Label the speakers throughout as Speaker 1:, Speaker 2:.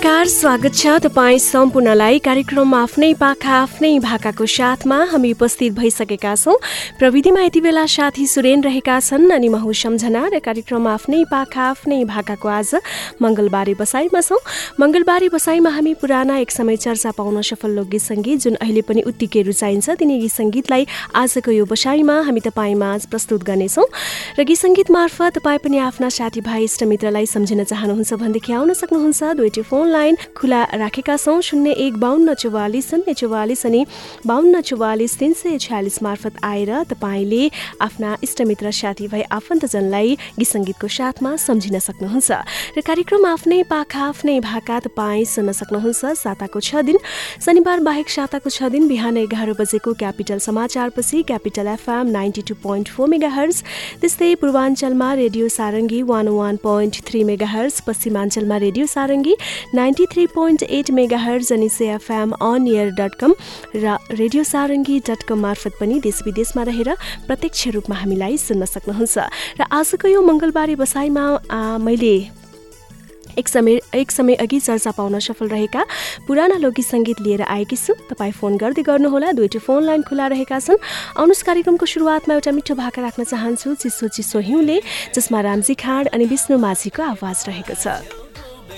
Speaker 1: नमस्कार स्वागत छ तपाईँ सम्पूर्णलाई कार्यक्रम आफ्नै पाखा आफ्नै भाकाको साथमा। हामी उपस्थित भइसकेका छौँ। प्रविधिमा यति बेला साथी सुरेन रहेका छन् अनि महु सम्झना र कार्यक्रम आफ्नै पाखा आफ्नै भाकाको आज मङ्गलबारे बसाइमा छौँ। मङ्गलबारे बसाइमा हामी पुराना एक समय चर्चा पाउन सफल लोकगीत सङ्गीत जुन अहिले पनि उत्तिकै रुचाइन्छ तिनी गीत सङ्गीतलाई आजको यो बसाइमा हामी तपाईँमा आज प्रस्तुत गर्नेछौँ। र गीत सङ्गीत मार्फत तपाईँ पनि आफ्ना साथीभाइ इष्टमित्रलाई सम्झिन चाहनुहुन्छ भनेदेखि आउन सक्नुहुन्छ। दुईटी फोन लाइन खुला राखेका छौँ शून्य एक बाहन्न चौवालिस शून्य चौवालिस अनि बाहन्न चौवालिस तिन सय छ्यालिस मार्फत आएर तपाईँले आफ्ना इष्टमित्र साथीभाइ आफन्तजनलाई गीत सङ्गीतको साथमा सम्झिन सक्नुहुन्छ र कार्यक्रम आफ्नै पाखा आफ्नै भाका तपाईँ सुन्न सक्नुहुन्छ साताको छ दिन शनिबार बाहेक साताको छ दिन बिहान एघार बजेको capital समाचारपछि Capital FM ninety two point four mega hertz त्यस्तै पूर्वाञ्चलमा radio Sarangi one one point three mega hertz पश्चिमाञ्चलमा radio Sarangi ninety three point eight mega hertz अनि CFM on air dot com र रेडियो सारङ्गी dot कम मार्फत पनि देश विदेशमा रहेर प्रत्यक्ष रूपमा हामीलाई सुन्न सक्नुहुन्छ। र आजको यो मङ्गलबारे बसाइमा मैले एक समय एक समय अघि चर्चा पाउन सफल रहेका पुराना लोकगीत सङ्गीत लिएर आएकी छु। तपाईँ फोन गर्दै गर्नुहोला दुईवटा फोन लाइन खुला रहेका छन्। अनुस कार्यक्रमको सुरुवातमा एउटा मिठो भाका राख्न चाहन्छु चिसो चिसो हिउँले जसमा रामजी खाँड अनि विष्णु माझीको आवाज रहेको छ।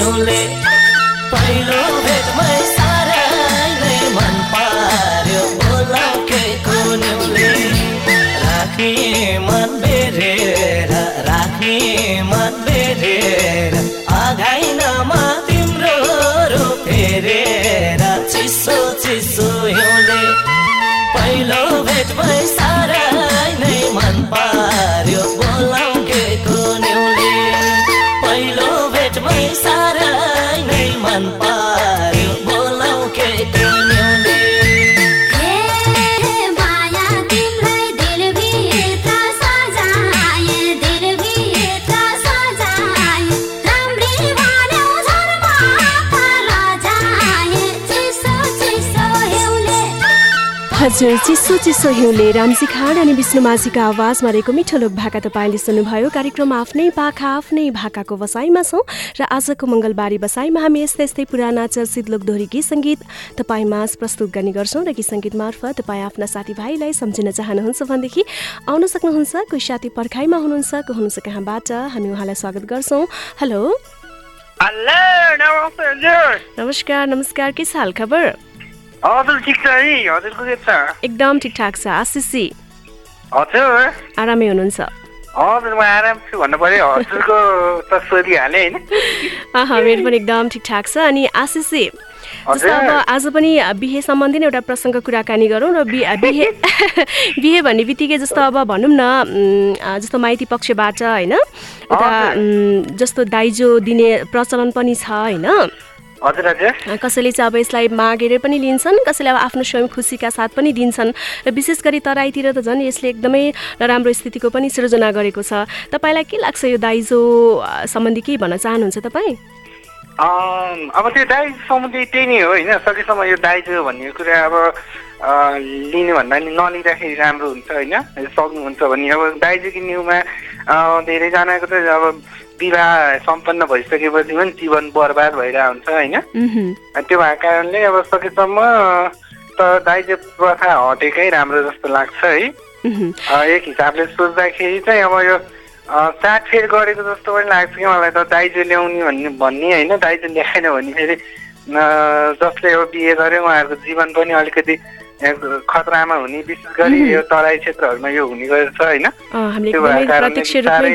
Speaker 2: हिउँले पहिलो भेटमै नै मन पार्यो। बोलाउ के कुन्युले राख्ने मन बेरेर राख्ने मन बेरेर आघाइनमा तिम्रो रूप हेरेर चिसो चिसो हिउँले। पहिलो भेटमै
Speaker 3: साह्रै
Speaker 1: हजुर चिसो चिसो हिउँले रामजी खान अनि विष्णु माझीको आवाजमा रहेको मिठो लोक भाका तपाईँले सुन्नुभयो। कार्यक्रम आफ्नै पाखा आफ्नै भाकाको बसाइमा छौँ र आजको मङ्गलबारी बसाइमा हामी यस्तै यस्तै पुराना चर्चित लोकदोहोरी गीत सङ्गीत तपाईँमा प्रस्तुत गर्ने गर्छौँ र गीत सङ्गीत मार्फत तपाईँ आफ्ना साथीभाइलाई सम्झिन चाहनुहुन्छ भनेदेखि आउन सक्नुहुन्छ कोही साथी पर्खाइमा हुनुहुन्छ को हुनुहुन्छ कहाँबाट हामी उहाँलाई स्वागत गर्छौँ। हेलो। नमस्कार नमस्कार के छ हाल खबर
Speaker 4: हजुर ठिक छ है हजुरको के छ?
Speaker 1: एकदम आशिषी
Speaker 4: हजुर।
Speaker 1: आरामै हुनुहुन्छ? मेरो पनि एकदम ठिकठाक छ। अनि आशिषी जस्तो। अब आज पनि बिहे सम्बन्धी नै एउटा प्रसङ्ग कुराकानी गरौँ र बिहे बिहे भन्ने बित्तिकै जस्तो अब भनौँ न जस्तो माइती पक्षबाट होइन उता जस्तो दाइजो दिने प्रचलन पनि छ होइन। कसैले चाहिँ अब यसलाई मागेर पनि लिन्छन् कसैले अब आफ्नो स्वयं खुसीका साथ पनि दिन्छन्। र विशेष गरी तराईतिर त झन् यसले एकदमै नराम्रो स्थितिको पनि सृजना गरेको छ। तपाईँलाई के लाग्छ यो दाइजो सम्बन्धी के भन्न चाहनुहुन्छ तपाईँ?
Speaker 4: अब त्यो दाइजो सम्बन्धी त्यही नै हो होइन? सकेसम्म यो दाइजो भन्ने कुरा अब अ, लिनु भन्दा नि नलिँदाखेरि राम्रो हुन्छ होइन? सक्नुहुन्छ भने। अब दाइजोको न्युमा अ, धेरैजनाको त अब विवाह सम्पन्न भइसकेपछि पनि जीवन बर्बाद भइरहेको हुन्छ होइन। त्यो भएको कारणले अब सकेसम्म त दाइजो प्रथा हटेकै राम्रो जस्तो लाग्छ है? एक हिसाबले सोच्दाखेरि चाहिँ अब यो अ, साटफेर गरेको जस्तो पनि लाग्छ कि मलाई त दाइजो ल्याउने भन्ने भन्ने होइन? दाइजो ल्याएन भने फेरि जसले अब बिहे गर्यो उहाँहरूको जीवन पनि अलिकति खतरामा हुने। विशेष गरी यो तराई क्षेत्रहरूमा यो हुने गरेको छ होइन त्यो भएको कारणले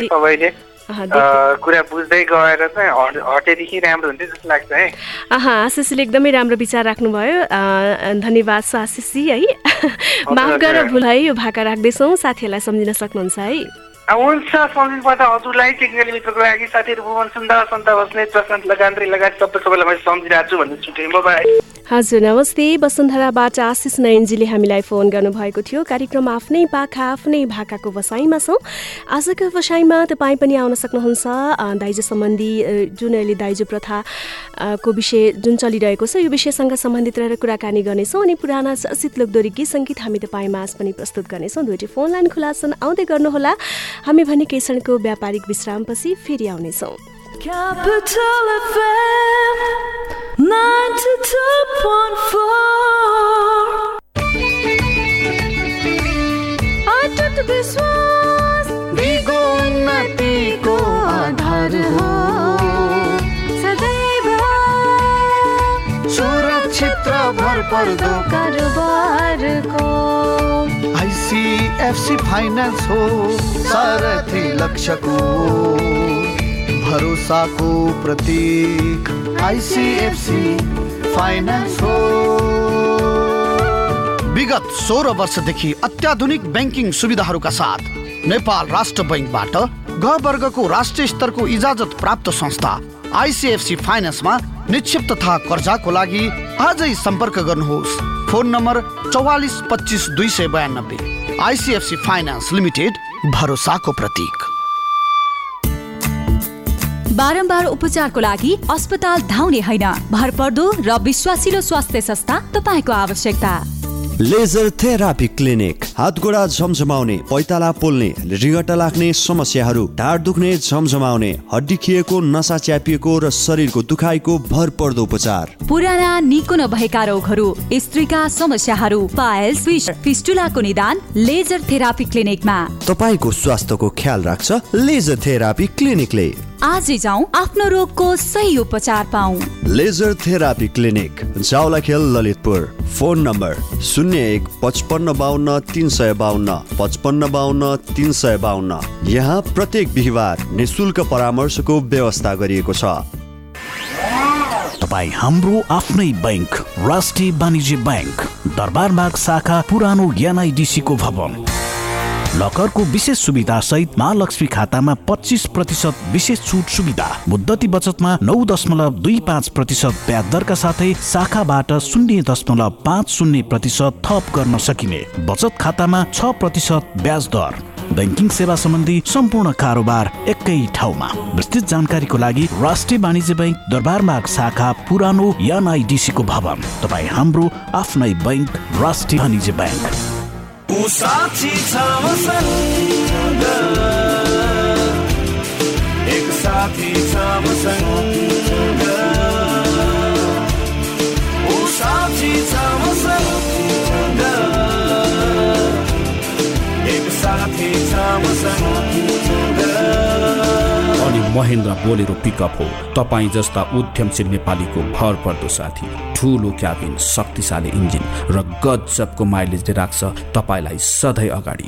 Speaker 4: सबैले। कुरा बुझ्दै गएर चाहिँ हट- हटेदेखि राम्रो हुन्थ्यो जस्तो लाग्छ है।
Speaker 1: आशिषीले एकदमै राम्रो विचार राख्नुभयो। धन्यवाद छ आशिषी है माफ गर
Speaker 4: हजुर।
Speaker 1: भुल है यो भाका राख्दैछौँ। साथीहरूलाई सम्झिन सक्नुहुन्छ है।
Speaker 4: हुन्छ सम्झिनुपर्छ। हजुरलाई टेक्निकल मित्रको लागि साथीहरू भुवन सुन्दा सन्ता बस्ने प्रशान्त लगान्द्री लगायत सबै सबैलाई मैले सम्झिरहेको छु भन्ने छुट्टै। बाई
Speaker 1: हजुर नमस्ते। वसुन्धराबाट आशिष नयनजीले हामीलाई फोन गर्नुभएको थियो। कार्यक्रम आफ्नै पाखा आफ्नै भाकाको बसाइमा छौँ। आजको बसाइमा तपाईँ पनि आउन सक्नुहुन्छ। दाइजो सम्बन्धी जुन अहिले दाइजो प्रथा अ, को विषय जुन चलिरहेको छ यो विषयसँग सम्बन्धित रहेर कुराकानी गर्नेछौँ अनि पुराना चर्चित लोकदोरी गीत सङ्गीत हामी तपाईँ माझ पनि प्रस्तुत गर्नेछौँ। दुईवटै फोन लाइन खुला छन् आउँदै गर्नुहोला। हामी भने केही व्यापारिक विश्रामपछि फेरि आउनेछौँ।
Speaker 5: Capital FM 92.4 अटूट विश्वास
Speaker 6: उन्नति को आधार हो।
Speaker 5: सदैव
Speaker 6: सुरक्षित क्षेत्र भर
Speaker 5: पर
Speaker 6: दो कारोबार को। आईसीएफसी फाइनेंस हो, सारथी लक्ष्य को। भरोसाको प्रतीक आइसिएफसी फाइनेन्स हो।
Speaker 7: विगत सोह्र वर्षदेखि अत्याधुनिक ब्याङ्किङ सुविधाहरूका साथ नेपाल राष्ट्र बैङ्कबाट ग वर्गको राष्ट्रिय स्तरको इजाजत प्राप्त संस्था आइसिएफसी फाइनेन्समा निक्षेप तथा कर्जाको लागि आजै सम्पर्क गर्नुहोस्। फोन नम्बर चौवालिस पच्चिस दुई सय बयानब्बे। आइसिएफसी फाइनेन्स लिमिटेड भरोसाको प्रतीक।
Speaker 8: बारम्बार उपचारको लागि अस्पताल धाउने होइन। भरपर्दो र विश्वासिलो स्वास्थ्य संस्था तपाईँको आवश्यकता।
Speaker 9: Laser therapy clinic. हात गोडा झमझमाउने पैताला पोल्ने रिगटा लाग्ने समस्याहरू ढाड दुख्ने झमझमाउने हड्डी खिएको नसा च्यापिएको र शरीरको दुखाइको भरपर्दो उपचार।
Speaker 8: पुराना निको नभएका रोगहरू स्त्रीका समस्याहरू पाइल्स फिस फिस्टुलाको निदान लेजर थेरापी क्लिनिकमा।
Speaker 9: तपाईँको स्वास्थ्यको ख्याल राख्छ लेजर थेरापी क्लिनिकले।
Speaker 8: आजै जाउँ आफ्नो रोगको सही उपचार पाऊ
Speaker 9: laser therapy clinic Jawalakhel Lalitpur. Phone number शून्य एक पचपन्न बाहन्न तिन सय बाहन्न पचपन्न बाहन्न तिन सय बाहन्न यहाँ प्रत्येक बिहिबार निशुल्क परामर्शको व्यवस्था गरिएको छ।
Speaker 10: तपाईँ हाम्रो आफ्नै बैंक राष्ट्रिय वाणिज्य बैंक दरबारबाग शाखा पुरानो एनआइडिसीको भवन। लकरको विशेष सुविधा सहित महालक्ष्मी खातामा पच्चिस प्रतिशत विशेष छुट सुविधा मुद्दती बचतमा नौ दशमलव दुई पाँच प्रतिशत ब्याज दरका साथै शाखाबाट शून्य दशमलव पाँच शून्य प्रतिशत थप गर्न सकिने। बचत खातामा छ प्रतिशत ब्याज दर। ब्याङ्किङ सेवा सम्बन्धी सम्पूर्ण कारोबार एकै ठाउँमा। विस्तृत जानकारीको लागि राष्ट्रिय वाणिज्य बैङ्क दरबारमार्ग शाखा पुरानो एनआइडिसीको भवन। तपाईँ हाम्रो आफ्नै बैङ्क राष्ट्रिय वाणिज्य बैङ्क
Speaker 11: ऊ साक्षी छ मसँग एक साथी छ मसँग ऊ मसँग एक साथी
Speaker 12: महेन्द्र बोलेरो पिकअप हो। तपाईँ जस्ता उद्यमशील नेपालीको भर पर्दो साथी ठुलो क्याबिन शक्तिशाली इन्जिन र गजबको माइलेजले राख्छ तपाईँलाई सधैँ अगाडि।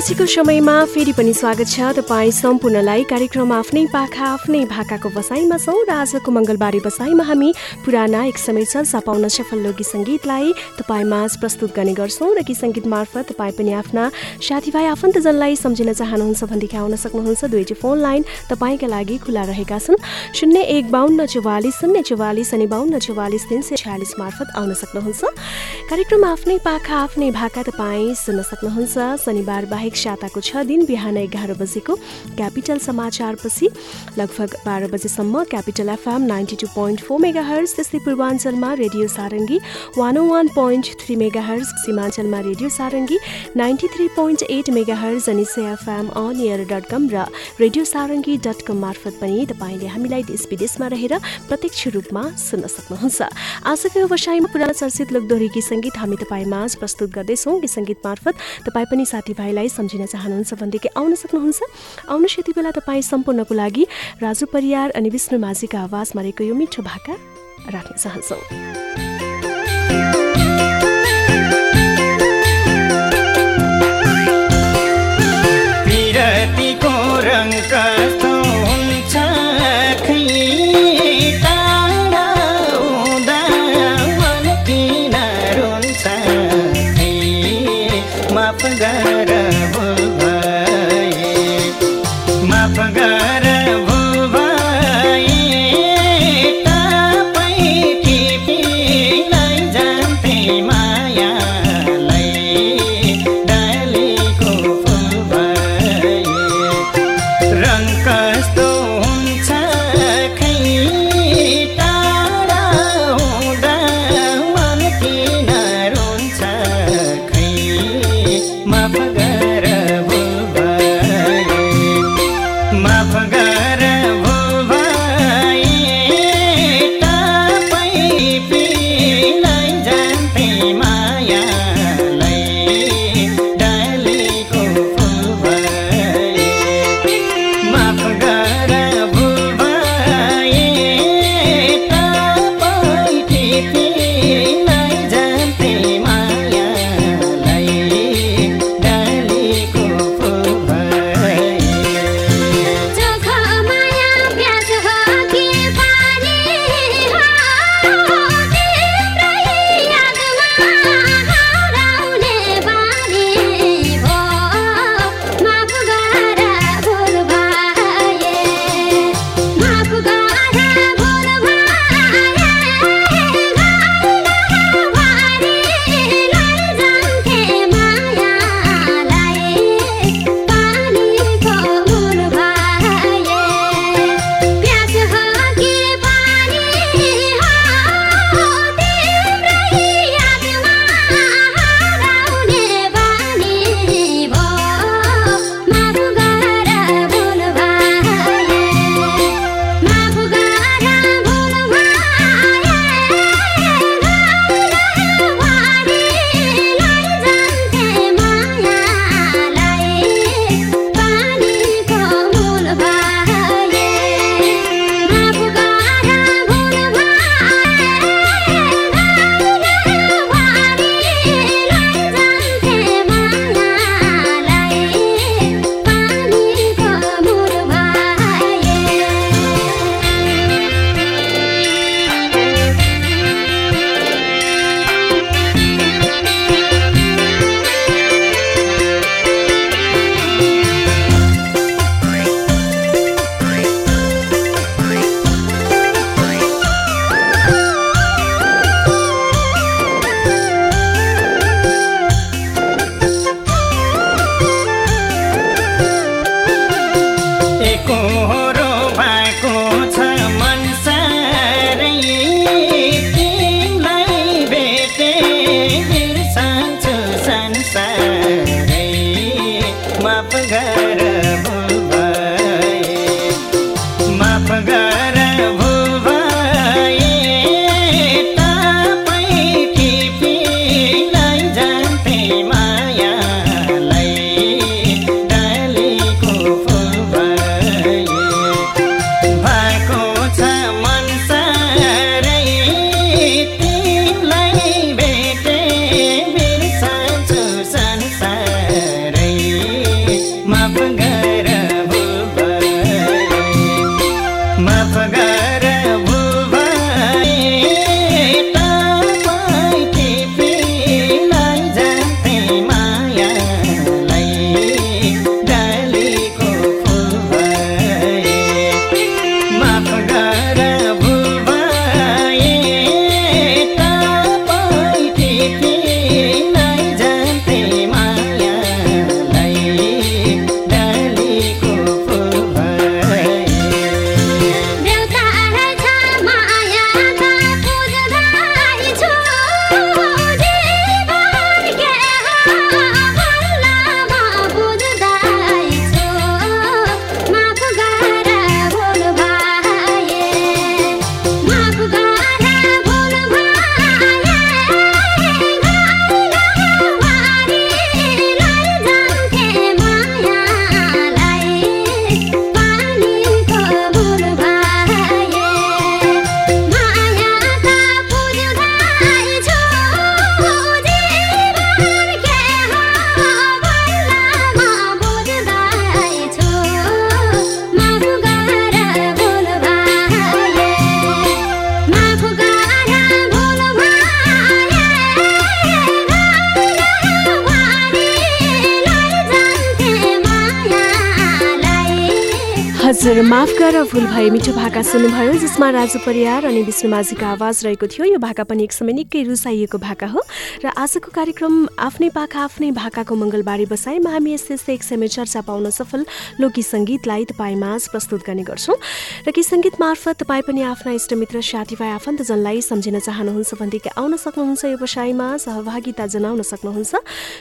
Speaker 1: विश्रामपछिको समयमा फेरि पनि स्वागत छ। तपाईँ सम्पूर्णलाई कार्यक्रम आफ्नै पाखा आफ्नै भाकाको बसाइमा छौँ र आजको मङ्गलबारे बसाइमा हामी पुराना एक समय चल्सा पाउन सफल लोकगीत सङ्गीतलाई तपाईँ माझ प्रस्तुत गर्ने गर्छौँ र गीत सङ्गीत मार्फत तपाईँ पनि आफ्ना साथीभाइ आफन्तजनलाई सम्झिन चाहनुहुन्छ भनेदेखि आउन सक्नुहुन्छ। दुईटी फोन लाइन तपाईँका लागि खुला रहेका छन्। शून्य एक बाहन्न चौवालिस शून्य चौवालिस अनि बाहन्न चौवालिस तिन सय छ्यालिस मार्फत आउन सक्नुहुन्छ। कार्यक्रम आफ्नै पाखा आफ्नै भाका तपाईँ सुन्न सक्नुहुन्छ। शनिबार बाहेक साताको छ दिन बिहान एघार बजेको क्यापिटल समाचारपछि लगभग बाह्र बजेसम्म Capital FM ninety two point four mega hertz त्यस्तै पूर्वाञ्चलमा radio Sarangi one O one point three mega hertz सीमाञ्चलमा radio Sarangi ninety three point eight mega hertz अनि CFM on air dot com र radio सारङ्गी dot कम मार्फत पनि तपाईँले हामीलाई देश विदेशमा रहेर प्रत्यक्ष रूपमा सुन्न सक्नुहुन्छ। आजको व्यवसायमा पुरानो चर्चित लोकदोहोरी गीत सङ्गीत हामी तपाईँ माझ प्रस्तुत गर्दैछौँ। गीत सङ्गीत मार्फत तपाईँ पनि साथीभाइलाई सम्झिन चाहनुहुन्छ भनेदेखि आउन सक्नुहुन्छ। आउनुहोस् यति बेला तपाईँ सम्पूर्णको लागि राजु परियार अनि विष्णु माझीका आवाजमा रहेको यो मिठो भाका राख्न चाहन्छौँ।
Speaker 6: विरतीको
Speaker 1: मिठो भाका सुन्नुभयो जसमा राजु परियार अनि विष्णु माझीको आवाज रहेको थियो। यो भाका पनि एक समय निकै रुसाइएको भाका हो। र आजको कार्यक्रम आफ्नै पाखा आफ्नै भाकाको मङ्गलबारे बसाइमा हामी यस्तै यस्तै एक समय चर्चा पाउन सफल लोकगीत सङ्गीतलाई तपाईँ माझ प्रस्तुत गर्ने गर्छौँ। र गीत सङ्गीत मार्फत तपाईँ पनि आफ्ना इष्टमित्र साथीभाइ आफन्तजनलाई सम्झिन चाहनुहुन्छ भनेदेखि आउन सक्नुहुन्छ यो बसाइमा सहभागिता जनाउन सक्नुहुन्छ।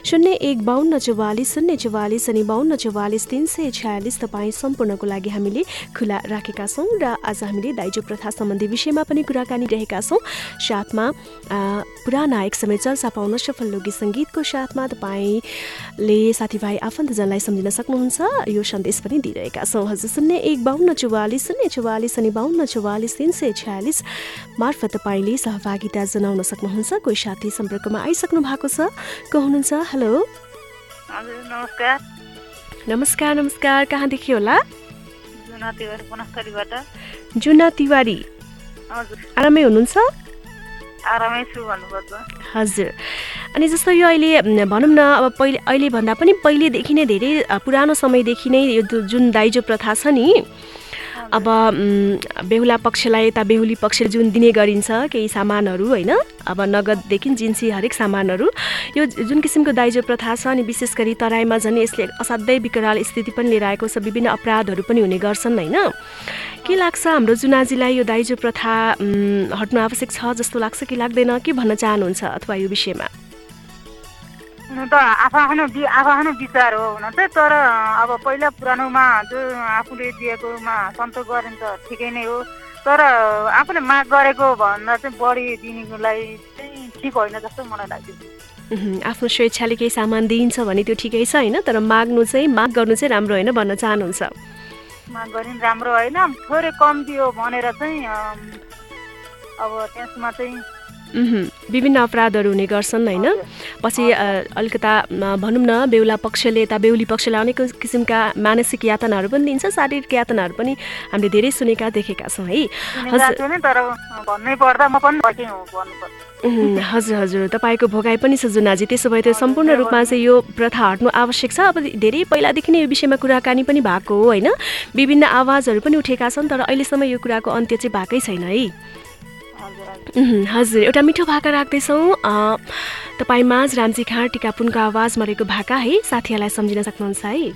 Speaker 1: शून्य एक बाहन्न चौवालिस शून्य चौवालिस अनि बाहन्न चौवालिस तिन सय छयालिस तपाईँ सम्पूर्णको लागि हामीले खुला राखेका छौँ र आज हामीले दाइजो प्रथा सम्बन्धी विषयमा पनि कुराकानी रहेका छौँ। साथमा पुराना एक समय चर्चा पाउन सफल लोकगीत सङ्गीतको साथमा तपाईँले साथीभाइ आफन्तजनलाई सम्झिन सक्नुहुन्छ। यो सन्देश पनि दिइरहेका छौँ। हजुर शून्य एक बाहन्न चौवालिस शून्य चौवालिस अनि बाहन्न चौवालिस तिन सय छयालिस मार्फत तपाईँले सहभागिता जनाउन सक्नुहुन्छ। कोही साथी सम्पर्कमा आइसक्नु भएको छ? को हुनुहुन्छ? हेलो।
Speaker 13: नमस्कार।
Speaker 1: नमस्कार नमस्कार। कहाँदेखि होला?
Speaker 13: जुना तिवारी
Speaker 1: आरामै हुनुहुन्छ? हजुर। अनि जस्तो यो अहिले भनौँ न अब पहिले अहिलेभन्दा पनि पहिलेदेखि नै धेरै पुरानो समयदेखि नै यो जुन दाइजो प्रथा छ नि अब बेहुला पक्षलाई यता बेहुली पक्षले जुन दिने गरिन्छ केही सामानहरू होइन? अब नगददेखि जिन्सी हरेक सामानहरू। यो जुन किसिमको दाइजो प्रथा छ अनि विशेष गरी तराईमा झन् यसले असाध्यै विकराल स्थिति पनि लिएर आएको छ विभिन्न अपराधहरू पनि हुने गर्छन् होइन? के लाग्छ हाम्रो जुनाजीलाई यो दाइजो प्रथा हट्नु आवश्यक छ जस्तो लाग्छ कि लाग्दैन? के भन्न चाहनुहुन्छ अथवा यो विषयमा?
Speaker 13: हुनु त आफ्नो आफ्नो आफ्नो आफ्नो विचार हो हुन चाहिँ तर अब पहिला पुरानोमा जो आफूले दिएकोमा सन्तोष गर्ने त ठिकै नै हो। तर आफूले माग गरेको भन्दा चाहिँ बढी दिनेकोलाई चाहिँ ठिक होइन जस्तो मलाई लाग्यो।
Speaker 1: आफ्नो स्वेच्छाले केही सामान दिइन्छ भने त्यो ठिकै छ होइन? तर माग्नु चाहिँ माग गर्नु चाहिँ राम्रो होइन भन्न चाहनुहुन्छ?
Speaker 13: माग गरे पनि राम्रो होइन। थोरै कम दियो भनेर चाहिँ अब त्यसमा चाहिँ
Speaker 1: विभिन्न अपराधहरू हुने गर्छन् होइन? पछि अलिकता भनौँ न बेहुला पक्षले यता बेहुली पक्षलाई अनेक किसिमका मानसिक यातनाहरू पनि दिन्छ शारीरिक यातनाहरू पनि हामीले धेरै सुनेका देखेका छौँ है? हजुर हजुर। तपाईँको भोगाइ पनि छ जुनाजी। त्यसो भए त्यो सम्पूर्ण रूपमा चाहिँ यो प्रथा हट्नु आवश्यक छ। अब धेरै पहिलादेखि नै यो विषयमा कुराकानी पनि भएको हो होइन? विभिन्न आवाजहरू पनि उठेका छन् तर अहिलेसम्म यो कुराको अन्त्य चाहिँ भएकै छैन है? हजुर। एउटा मिठो भाका राख्दैछौँ। तपाईँ माझ रामजी खाँड टिकापुनको आवाजमा रहेको भाका है? साथीहरूलाई सम्झिन सक्नुहुन्छ है?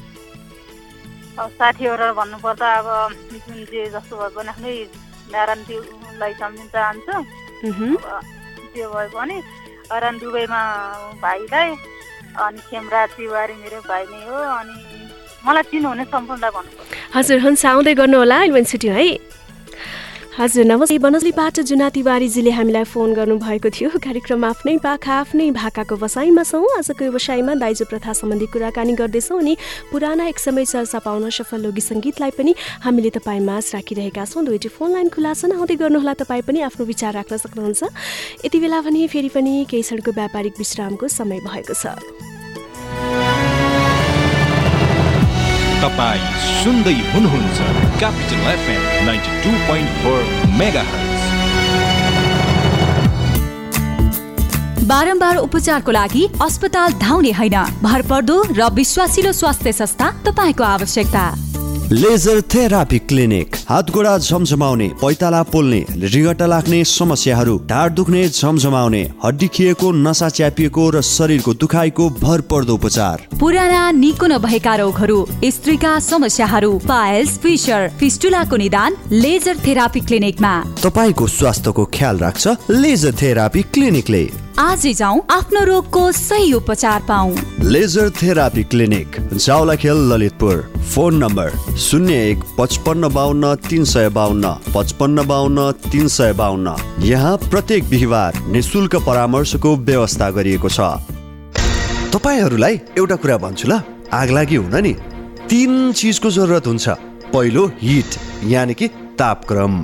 Speaker 13: अब साथीहरू भन्नुपर्दा अब जुन जे जस्तो भए पनि आफ्नै नारायणज्यूलाई सम्झिन चाहन्छु। जे भए पनि अरान दुबईमा भाइलाई अनि खेमराज तिवारी मेरो भाइ नै हो अनि मलाई चिन्नुहुने सम्पूर्णलाई भन्नुपर्छ।
Speaker 1: हजुर हुन्छ। आउँदै गर्नुहोला छुट्यो है? हजुर नमस्ते बनसलीबाट जुना तिवारीजीले हामीलाई फोन गर्नुभएको थियो। कार्यक्रम आफ्नै पाखा आफ्नै भाकाको बसाइमा छौँ। आजको व्यवसायमा दाइजो प्रथा सम्बन्धी कुराकानी गर्दैछौँ अनि पुराना एक समय चर्चा पाउन सफल लोकगीत सङ्गीतलाई पनि हामीले तपाईँ माझ राखिरहेका छौँ। दुईटी फोन लाइन खुला छन् आउँदै गर्नुहोला तपाईँ पनि आफ्नो विचार राख्न सक्नुहुन्छ। यति बेला भने फेरि पनि केही क्षणको व्यापारिक विश्रामको समय भएको छ।
Speaker 14: तपाईँ सुन्दै हुनुहुन्छ Capital FM ninety two point four mega
Speaker 8: बारम्बार उपचारको लागि अस्पताल धाउने होइन। भरपर्दो र विश्वासिलो स्वास्थ्य संस्था तपाईँको आवश्यकता।
Speaker 9: लेजर थेरापी क्लिनिक हात गोडा झमझमाउने पैताला पोल्ने रिगटा लाग्ने समस्याहरू ढाड दुख्ने झमझमाउने हड्डी खिएको नसा च्यापिएको र शरीरको दुखाइको भरपर्दो उपचार।
Speaker 8: पुराना निको नभएका रोगहरू स्त्रीका समस्याहरू पाइल्स फिसर फिस्टुलाको निदान लेजर थेरापी क्लिनिकमा
Speaker 9: तपाईँको स्वास्थ्यको ख्याल राख्छ लेजर थेरापी क्लिनिकले
Speaker 8: आजै जाउँ आफ्नो रोगको सही उपचार पाऊ
Speaker 9: laser therapy clinic Jawalakhel Lalitpur. Phone number शून्य एक पचपन्न बाहन्न तिन सय बाहन्न पचपन्न बाहन्न तिन सय बाहन्न यहाँ प्रत्येक बिहिबार निशुल्क परामर्शको व्यवस्था गरिएको छ। तपाईँहरूलाई एउटा कुरा भन्छु ल आगलागी हुन नि। तिन चिजको जरुरत हुन्छ। पहिलो हिट यानि कि तापक्रम।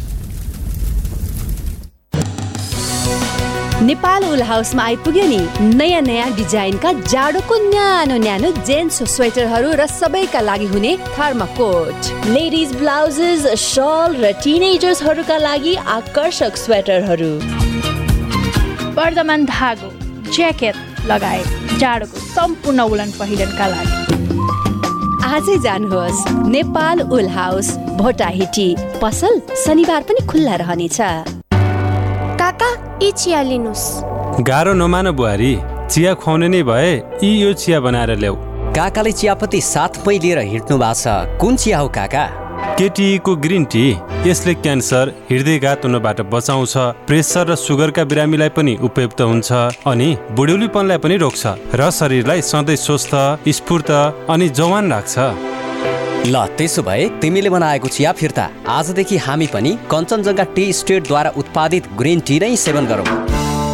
Speaker 15: Nepal उल हाउसमा आइपुग्यो नि। नयाँ नयाँ डिजाइनका जाडोको न्यानो न्यानो जेन्ट्स स्वेटरहरू र सबैका लागि हुने थर्माकोट लेडिज ब्लाउजेस सल र टिनेजर्सहरूका लागि आकर्षक स्वेटरहरू।
Speaker 16: वर्धमान धागो ज्याकेट लगायत जाडोको सम्पूर्ण उलन पहिरनका लागि।
Speaker 15: आजै जानुहोस् नेपाल उल हाउस भोटाहिटी। पसल शनिबार पनि खुल्ला रहनेछ।
Speaker 17: काका यी चिया लिनुहोस्
Speaker 18: गाह्रो नमान बुहारी चिया खुवाउने नै भए यी यो चिया बनाएर ल्याऊ।
Speaker 19: काकाले चियापत्ती साथमै लिएर हिँड्नु भएको छ। कुन चिया हो काका?
Speaker 18: केटीको ग्रिन टी यसले क्यान्सर हृदयघात हुनबाट बचाउँछ प्रेसर र सुगरका बिरामीलाई पनि उपयुक्त हुन्छ अनि बुढ्यौलीपनलाई पनि रोक्छ र शरीरलाई सधैँ स्वस्थ स्फूर्त अनि जवान राख्छ।
Speaker 19: ल त्यसो भए तिमीले बनाएको चिया फिर्ता। आजदेखि हामी पनि कञ्चनजङ्घा टी स्टेटद्वारा उत्पादित ग्रिन टी नै सेवन गरौँ।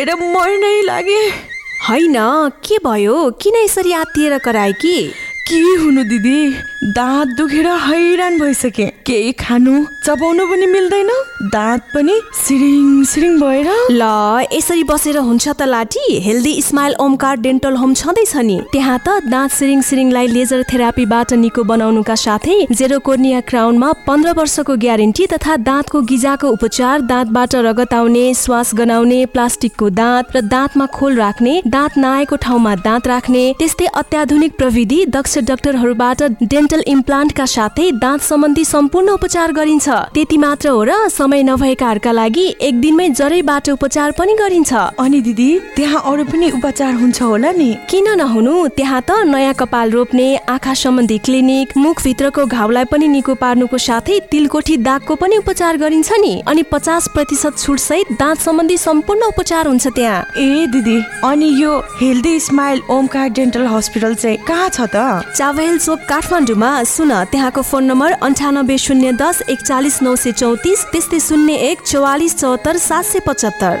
Speaker 5: दुखेर मर्नै लागे।
Speaker 1: होइन के भयो? किन यसरी आत्तिएर कराए कि?
Speaker 5: के हुनु दिदी? दाँत दुखेर हैरान भइसके। केही खानु चबाउनु पनि मिल्दैन। दाँत पनि सिरिङ सिरिङ भएर।
Speaker 1: ल यसरी बसेर हुन्छ त लाठी। Healthy smile Omkar dental home छँदैछ नि। त्यहाँ त दाँत सिरिङ सिरिङलाई लेजर थेरापीबाट निको बनाउनुका साथै जेरो कोर्निया क्राउनमा पन्ध्र वर्षको ग्यारेन्टी तथा दाँतको गिजाको उपचार दाँतबाट रगत आउने श्वास गनाउने प्लास्टिकको दाँत र दाँतमा खोल राख्ने दाँत नआएको ठाउँमा दाँत राख्ने त्यस्तै अत्याधुनिक प्रविधि दक्ष डाक्टरहरूबाट डेन्टल इम्प्लान्टका साथै दाँत सम्बन्धी सम्पूर्ण उपचार गरिन्छ। त्यति मात्र हो र समय नभएकाहरूका लागि एक दिनमै जरैबाट उपचार पनि गरिन्छ।
Speaker 5: अनि दिदी त्यहाँ अरू पनि उपचार हुन्छ होला नि?
Speaker 1: किन नहुनु? त्यहाँ त नयाँ कपाल रोप्ने आँखा सम्बन्धी क्लिनिक मुखभित्रको घाउलाई पनि निको पार्नुको साथै तिलकोठी दागको पनि उपचार गरिन्छ नि। अनि पचास प्रतिशत छुट सहित दाँत सम्बन्धी सम्पूर्ण उपचार हुन्छ त्यहाँ।
Speaker 5: ए दिदी अनि यो healthy smile Omkar dental hospital चाहिँ कहाँ छ त?
Speaker 1: चावहेल चोक काठमाडौँमा सुन त्यहाँको फोन नम्बर अन्ठानब्बे शून्य दस एकचालिस नौ सय चौतिस त्यस्तै शून्य एक चौवालिस चौहत्तर सात सय पचहत्तर।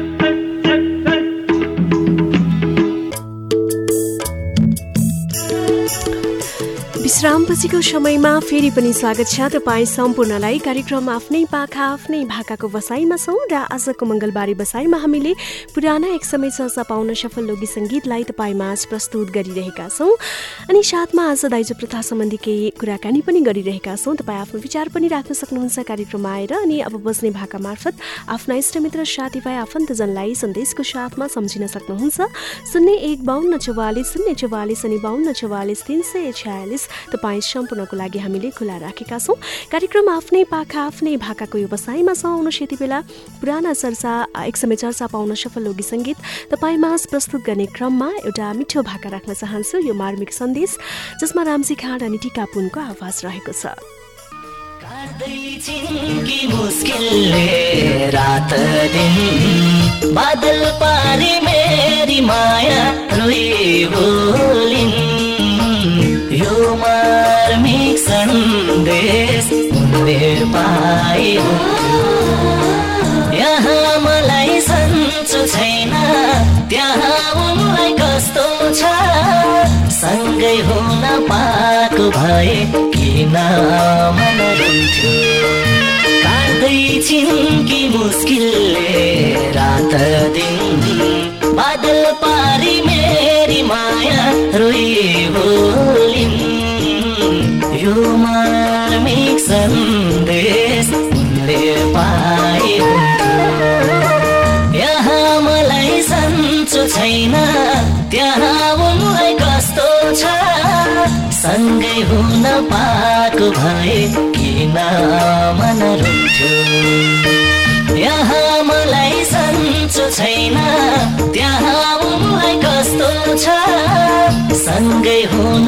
Speaker 1: विश्रामपछिको समयमा फेरि पनि स्वागत छ तपाईँ सम्पूर्णलाई। कार्यक्रम आफ्नै पाखा आफ्नै भाकाको बसाइमा छौँ र आजको मङ्गलबारे बसाइमा हामीले पुराना एक समय चर्चा पाउन सफल लोक सङ्गीतलाई तपाईँ माझ प्रस्तुत गरिरहेका छौँ। अनि साथमा आज दाइजो प्रथा सम्बन्धी केही कुराकानी पनि गरिरहेका छौँ। तपाईँ आफ्नो विचार पनि राख्न सक्नुहुन्छ कार्यक्रममा आएर। अनि अब बस्ने भाका मार्फत आफ्ना इष्टमित्र साथीभाइ आफन्तजनलाई सन्देशको साथमा सम्झिन सक्नुहुन्छ। शून्य एक बाहन्न चौवालिस शून्य चौवालिस अनि बाहन्न चौवालिस तिन सय छयालिस तपाईँ सम्पूर्णको लागि हामीले खुला राखेका छौँ। कार्यक्रम आफ्नै पाखा आफ्नै भाकाको व्यवसायमा छौँ आउनुहोस् यति बेला पुराना चर्चा एक समय चर्चा पाउन सफल लोकी सङ्गीत तपाईँ माझ प्रस्तुत गर्ने क्रममा एउटा मिठो भाका राख्न चाहन्छु यो मार्मिक सन्देश जसमा रामजी खाँड अनि टिका पुनको आवाज रहेको छ।
Speaker 2: रात दिन बादल पारी मेरी माया रोई बोलिन्। मार्मिक सन्देश उनले पाए। यहाँ मलाई सन्चो छैन त्यहाँ उनलाई कस्तो छ? सँगै हुन पाएको भए किन मन रुन्थ्यो काट्दैछिन् कि मुस्किलले रात दिन? बादल पारी मेरी माया रोई बोलिन् यो मार्मिक सन्देश उनले पाए। यहाँ मलाई सन्चो छैन त्यहाँ उनलाई कस्तो छ? सँगै हुन पाएको भए किन मन रुन्थ्यो? यहाँ मलाई सन्चो छैन त्यहाँ उनलाई कस्तो छ? सँगै हुन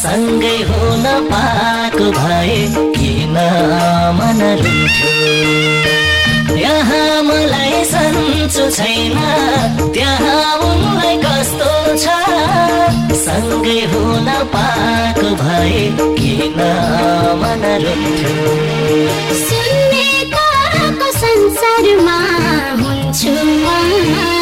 Speaker 17: सँगै हुन पाएको भए किन मन रुन्थ्यो यहाँ मलाई सन्चो छैन त्यहाँ
Speaker 2: उनलाई कस्तो छ? सँगै हुन पाएको भए किन मन
Speaker 17: सुन्नेको संसारमा हुन्छु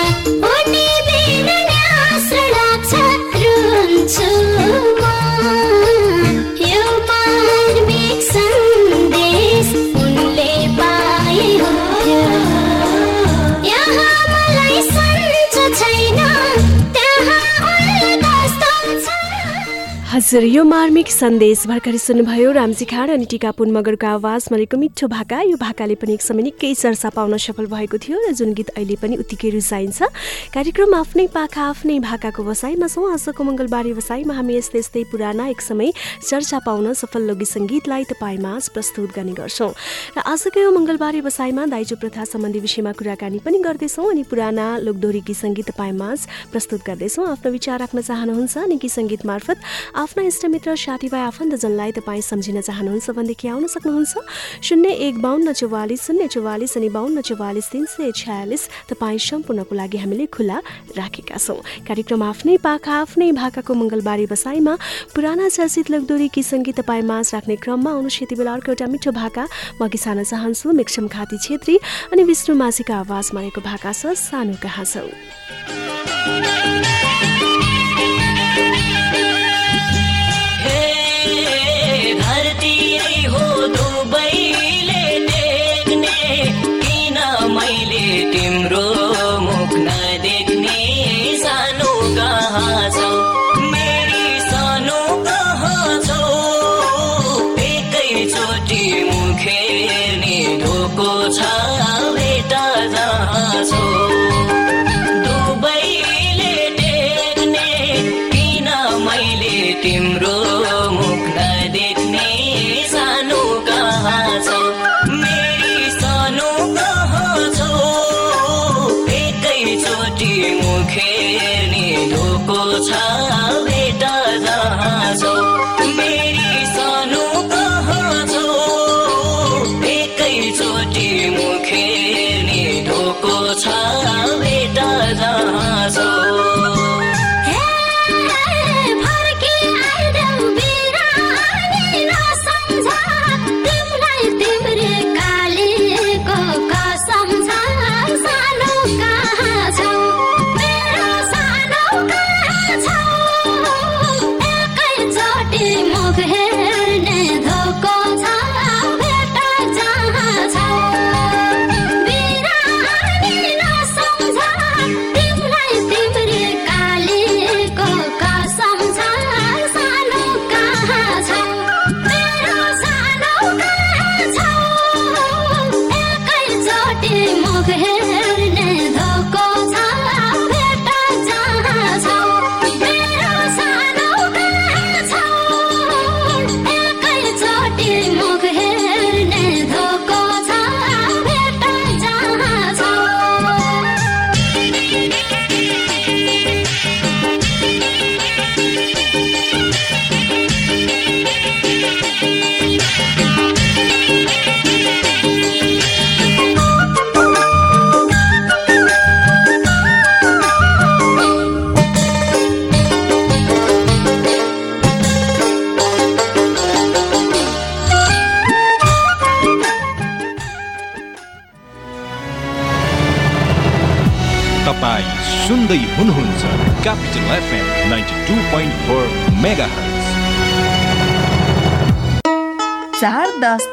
Speaker 17: हजुर यो मार्मिक सन्देश भर्खरै सुन्नुभयो। रामजी खाड अनि टिकापुन मगरको आवाज मरेको मिठो भाका। यो भाकाले पनि एक समय निकै चर्चा पाउन सफल भएको थियो र जुन गीत अहिले पनि उत्तिकै रुचाइन्छ। कार्यक्रम आफ्नै पाखा आफ्नै भाकाको वसाइमा छौँ। आजको मङ्गलबारे वसाइमा हामी यस्तै यस्तै पुराना एक समय चर्चा पाउन सफल लोकगीत सङ्गीतलाई तपाईँमा प्रस्तुत गर्ने गर्छौँ। र आजको यो मङ्गलबारे वसाइमा दाइजो प्रथा सम्बन्धी विषयमा कुराकानी पनि गर्दैछौँ अनि पुराना लोकदोरी गीत सङ्गीत तपाईँमा प्रस्तुत गर्दैछौँ। आफ्नो विचार राख्न चाहनुहुन्छ अनि गीत सङ्गीत मार्फत आफ्ना इष्टमित्र साथीभाइ आफन्तजनलाई तपाईँ सम्झिन चाहनुहुन्छ भनेदेखि आउन सक्नुहुन्छ। शून्य एक बाहन्न चौवालिस शून्य चौवालिस अनि बाहन्न चौवालिस तिन सय छयालिस तपाईँ सम्पूर्णको लागि हामीले खुला राखेका छौँ। कार्यक्रम आफ्नै पाखा आफ्नै भाकाको मङ्गलबारे बसाइमा पुराना चर्चित लोकदोरी गीत सङ्गीत तपाईँ माझ राख्ने क्रममा आउनुहोस् यति बेला अर्को एउटा मिठो भाका। म घिसान चाहन्छु मेक्सम खाती छेत्री अनि विष्णु माझीको आवाज मारेको भाका छ सानो कहाँ छौ?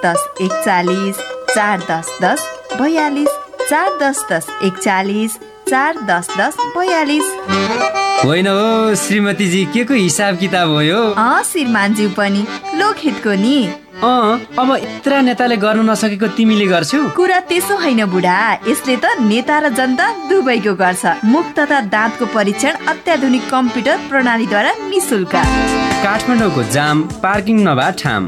Speaker 20: दस एकचालिस चार दस दस बयालिस चार दस दस एकचालिस चार दस दस बयालिस।
Speaker 21: होइन हो श्रीमतीजी के को हिसाब किताब हो यो?
Speaker 20: अँ श्रीमानज्यू पनि लोकहितको नि।
Speaker 21: अँ अब यत्र नेताले गर्न नसकेको तिमीले गर्छौ?
Speaker 20: कुरा त्यसो होइन बुढा यसले त नेता र जनता दुवैको गर्छ। मुख तथा दाँतको परीक्षण अत्याधुनिक कम्प्युटर प्रणालीद्वारा निशुल्क
Speaker 21: काठमाडौँको जाम पार्किङ नभए ठाम।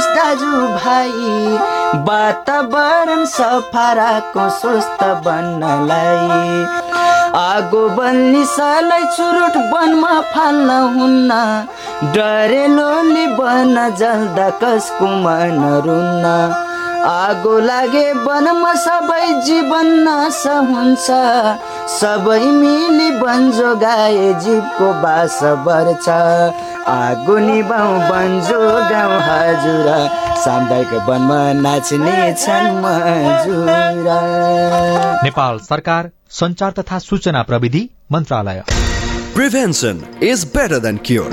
Speaker 22: दाजुभाइ वातावरण सफा राखौँ स्वस्थ बन्नलाई। आगो बल्निसालाई चुरुट वनमा फाल्न हुन्न। डरेलोले बन जल्दा कसको मन रुन्न आगो लागे वनमा सबै जीवन नाश हुन्छ। सबै मिली वन जोगाए जीवको बास बढ्छ। आगो निभाउ वन जोगाउ हजुर सामुदायिक वनमा नाच्ने छन्
Speaker 23: नेपाल सरकार संचार तथा सूचना प्रविधि मन्त्रालय।
Speaker 9: Prevention is better than cure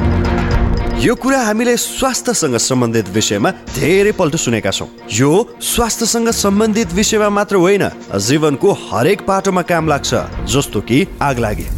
Speaker 9: यो कुरा हामीले स्वास्थ्यसँग सम्बन्धित विषयमा धेरै पल्ट सुनेका छौँ। यो स्वास्थ्यसँग सम्बन्धित विषयमा मात्र होइन जीवनको हरेक पाटोमा काम लाग्छ जस्तो कि आग लागे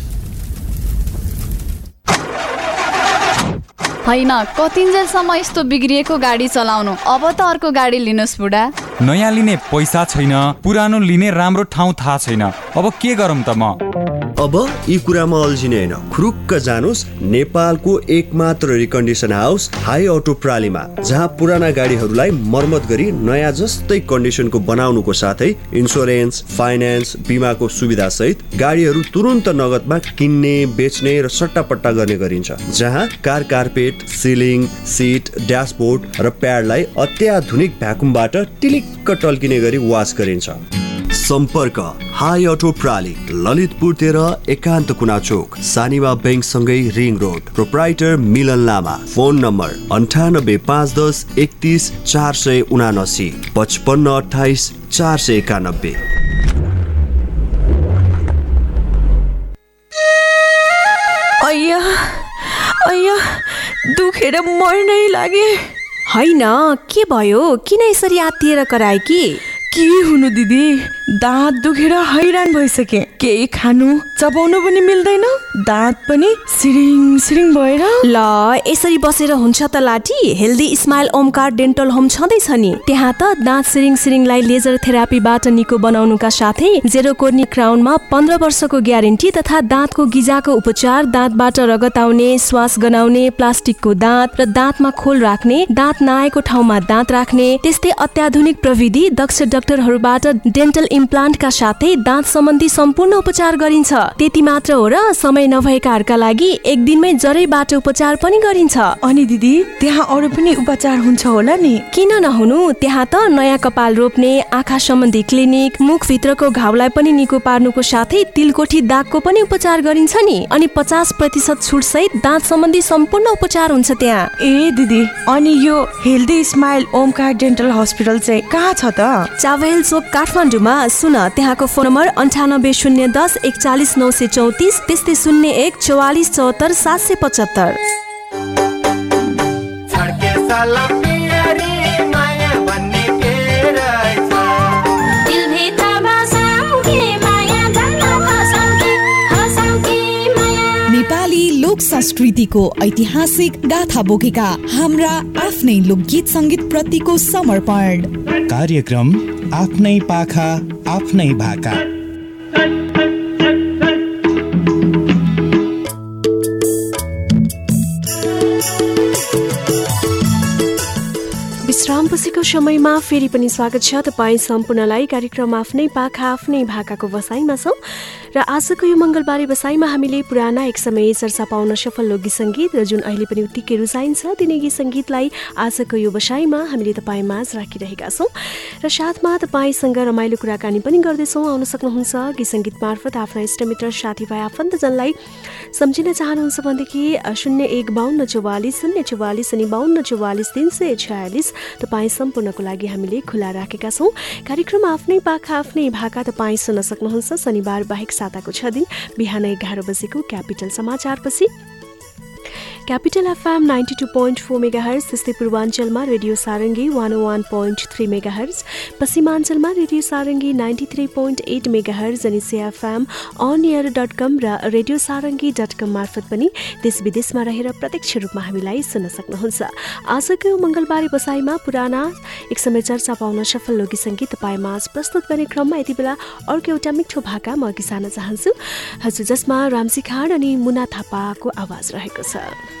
Speaker 24: होइन कतिन्जेलसम्म यस्तो बिग्रिएको गाडी चलाउनु? अब त अर्को गाडी लिनुहोस् बुढा।
Speaker 25: नयाँ लिने पैसा छैन पुरानो लिने राम्रो ठाउँ थाहा छैन। अब के गरौँ त म?
Speaker 9: अब यी कुरामा अल्झिने होइन। खुरुक्क जानुहोस् नेपालको एकमात्र रिकन्डिसन हाउस हाई अटो प्रालीमा जहाँ पुराना गाडीहरूलाई मर्मत गरी नयाँ जस्तै कन्डिसनको बनाउनुको साथै इन्सुरेन्स फाइनेन्स बिमाको सुविधा सहित गाडीहरू तुरुन्त नगदमा किन्ने बेच्ने र सट्टापट्टा गर्ने गरिन्छ जहाँ car carpet ceiling seat dashboard र प्याडलाई अत्याधुनिक भ्याकुमबाट टिलिक्क टल्किने गरी वास गरिन्छ। सम्पर्क। हाई अटो प्राली ललितपुर तेह्र एकान्त कुना चोक Sanima ब्याङ्कसँगै ring road proprietor Milan Lama. Phone number अन्ठानब्बे पाँच दस एकतिस चार सय उनासी पचपन्न अठाइस चार सय एकानब्बे।
Speaker 5: दुखेर मर्नै लागे।
Speaker 1: होइन के भयो? किन यसरी आत्तिएर कराए कि?
Speaker 5: के हुनु दिदी? दाँत दुखेर हैरान भइसके। केही खानु चबाउनु पनि मिल्दैन। दाँत पनि सिरिङ सिरिङ भएर।
Speaker 1: ल यसरी बसेर हुन्छ त लाठी। Healthy smile Omkar dental home छँदैछ नि। त्यहाँ त दाँत सिरिङ सिरिङलाई लेजर थेरापीबाट निको बनाउनुका साथै जेरो कोर्नी क्राउनमा पन्ध्र वर्षको ग्यारेन्टी तथा दाँतको गिजाको उपचार दाँतबाट रगत आउने श्वास गनाउने प्लास्टिकको दाँत र दाँतमा खोल राख्ने दाँत नआएको ठाउँमा दाँत राख्ने त्यस्तै अत्याधुनिक प्रविधि दक्ष डाक्टरहरूबाट डेन्टल इम्प्लान्टका साथै दाँत सम्बन्धी सम्पूर्ण उपचार गरिन्छ। त्यति मात्र हो र समय नभएकाहरूका लागि एक दिनमै जरैबाट उपचार पनि गरिन्छ।
Speaker 5: अनि दिदी त्यहाँ अरू पनि उपचार हुन्छ होला नि?
Speaker 1: किन नहुनु? त्यहाँ त नयाँ कपाल रोप्ने आँखा सम्बन्धी क्लिनिक मुखभित्रको घाउलाई पनि निको पार्नुको साथै तिलकोठी दागको पनि उपचार गरिन्छ नि। अनि पचास प्रतिशत छुट सहित दाँत सम्बन्धी सम्पूर्ण उपचार हुन्छ त्यहाँ।
Speaker 5: ए दिदी अनि यो healthy smile Omkar dental hospital चाहिँ कहाँ छ त?
Speaker 1: चावहिल चोक काठमाडौँमा सुन त्यहाँको फोन नम्बर अन्ठानब्बे शून्य दस एकचालिस नौ सय चौतिस त्यस्तै शून्य एक चौवालिस चौहत्तर सात सय पचहत्तर।
Speaker 26: संस्कृतिको ऐतिहासिक गाथा बोकेका हाम्रा आफ्नै लोकगीत सङ्गीत प्रतिको समर्पण।
Speaker 27: कार्यक्रम आफ्नै पाखा आफ्नै भाका।
Speaker 1: विश्रामपछिको समयमा फेरि पनि स्वागत छ। तपाईँ सम्पूर्णलाई कार्यक्रम आफ्नै पाखा आफ्नै भाकाको बसाइमा छौँ। र आजको यो मङ्गलबारे बसाइमा हामीले पुराना एक समय चर्चा पाउन सफल लोकगीत सङ्गीत र जुन अहिले पनि उत्तिकै रुचाइन्छ तिनै गीत सङ्गीतलाई आजको यो बसाइमा हामीले तपाईँ माझ राखिरहेका छौँ। र साथमा तपाईँसँग रमाइलो कुराकानी पनि गर्दैछौँ आउन सक्नुहुन्छ। गीत सङ्गीत मार्फत आफ्ना इष्टमित्र साथीभाइ आफन्तजनलाई सम्झिन चाहनुहुन्छ भनेदेखि शून्य एक बाहन्न चौवालिस शून्य चौवालिस अनि बाहन्न चौवालिस तिन सय छयालिस तपाईँ सम्पूर्णको लागि हामीले खुला राखेका छौँ। कार्यक्रम आफ्नै पाखा आफ्नै भाका तपाईँ सुन्न सक्नुहुन्छ। शनिबार बाहेक साताको छ दिन बिहान एघार बजेको capital समाचारपछि Capital FM ninety two point four mega hertz त्यस्तै पूर्वाञ्चलमा radio Sarangi one one point three mega hertz पश्चिमाञ्चलमा radio Sarangi ninety three point eight mega hertz अनि CFM on air dot com र रेडियो सारङ्गी dot कम मार्फत पनि देश विदेशमा रहेर प्रत्यक्ष रूपमा हामीलाई सुन्न सक्नुहुन्छ। आजको मङ्गलबारे बसाइमा पुराना एक समय चर्चा पाउन सफल लोकी सङ्गीत तपाईँ माझ प्रस्तुत गर्ने क्रममा यति बेला अर्को एउटा मिठो भाका म अघि सार्न चाहन्छु। हजुर जसमा रामसी खाड अनि मुना थापाको आवाज रहेको छ।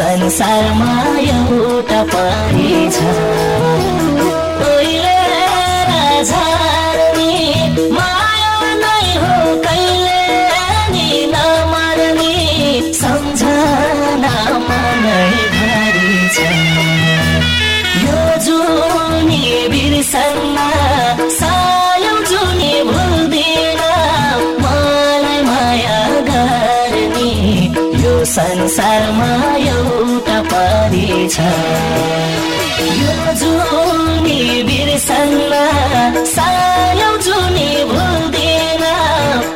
Speaker 2: संसारमा एउटा परी छ। यो जुनी बिर्सन्न सायो जुनी भुल्दिन।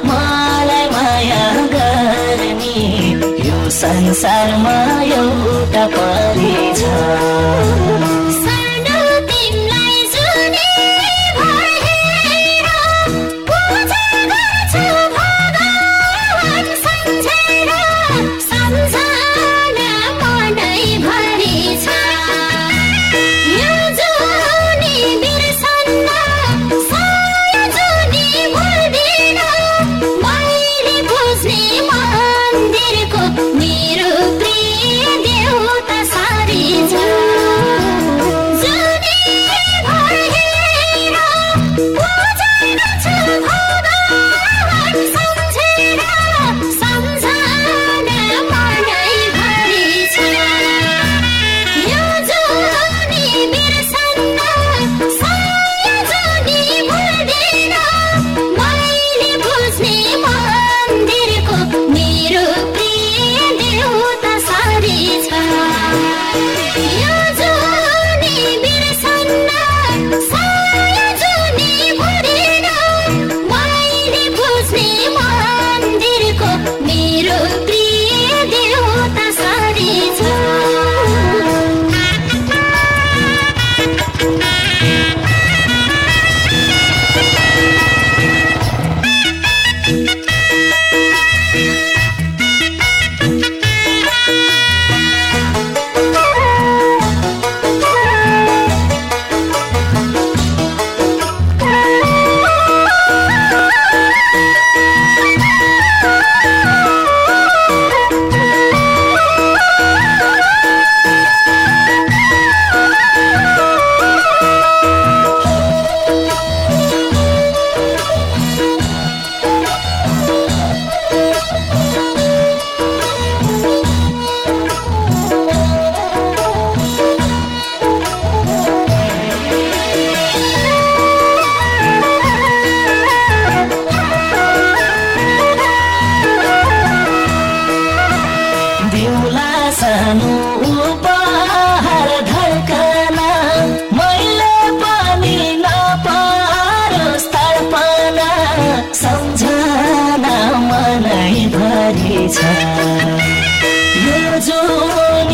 Speaker 2: मलाई माया गर्ने यो संसारमा एउटा परी छ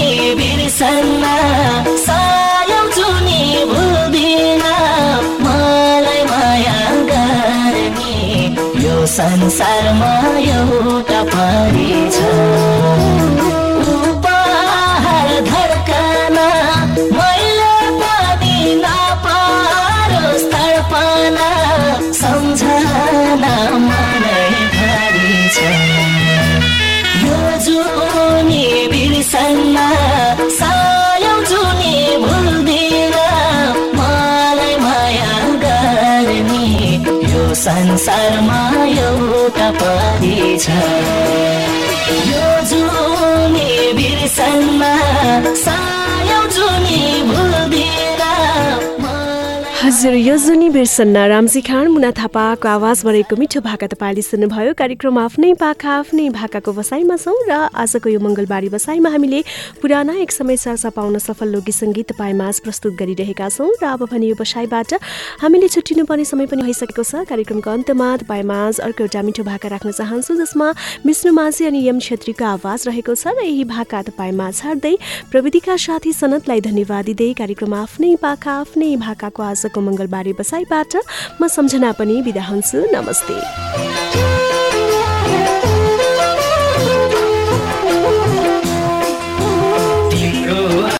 Speaker 2: जुनी बिर्सन्न। सायो जुनी भुल्दिन मलाई माया गर्ने। यो संसारमा एउटा परी छ।
Speaker 1: हजुर यो जुनी रामजी खान मुना थापाको आवाज बढेको मिठो भाका तपाईँले सुन्नुभयो। कार्यक्रम आफ्नै पाखा आफ्नै भाकाको बसाइमा छौँ र आजको यो मङ्गलबारी बसाइमा हामीले पुराना एक समय चर्चा पाउन सफल लोकगीत सङ्गीत तपाईँमाझ प्रस्तुत गरिरहेका छौँ र अब भने यो बसाइबाट हामीले छुट्टिनुपर्ने समय पनि भइसकेको छ। कार्यक्रमको अन्तमा तपाईँमाझ अर्को एउटा मिठो भाका राख्न चाहन्छु जसमा विष्णु माझी अनि यम छेत्रीको आवाज रहेको छ र यही भाका तपाईँमा छाड्दै प्रविधिका साथी सनतलाई धन्यवाद दिँदै कार्यक्रम आफ्नै पाखा आफ्नै भाकाको आजको मङ्गलबारे बसाइबाट म सम्झना पनि बिदा हुन्छु। नमस्ते।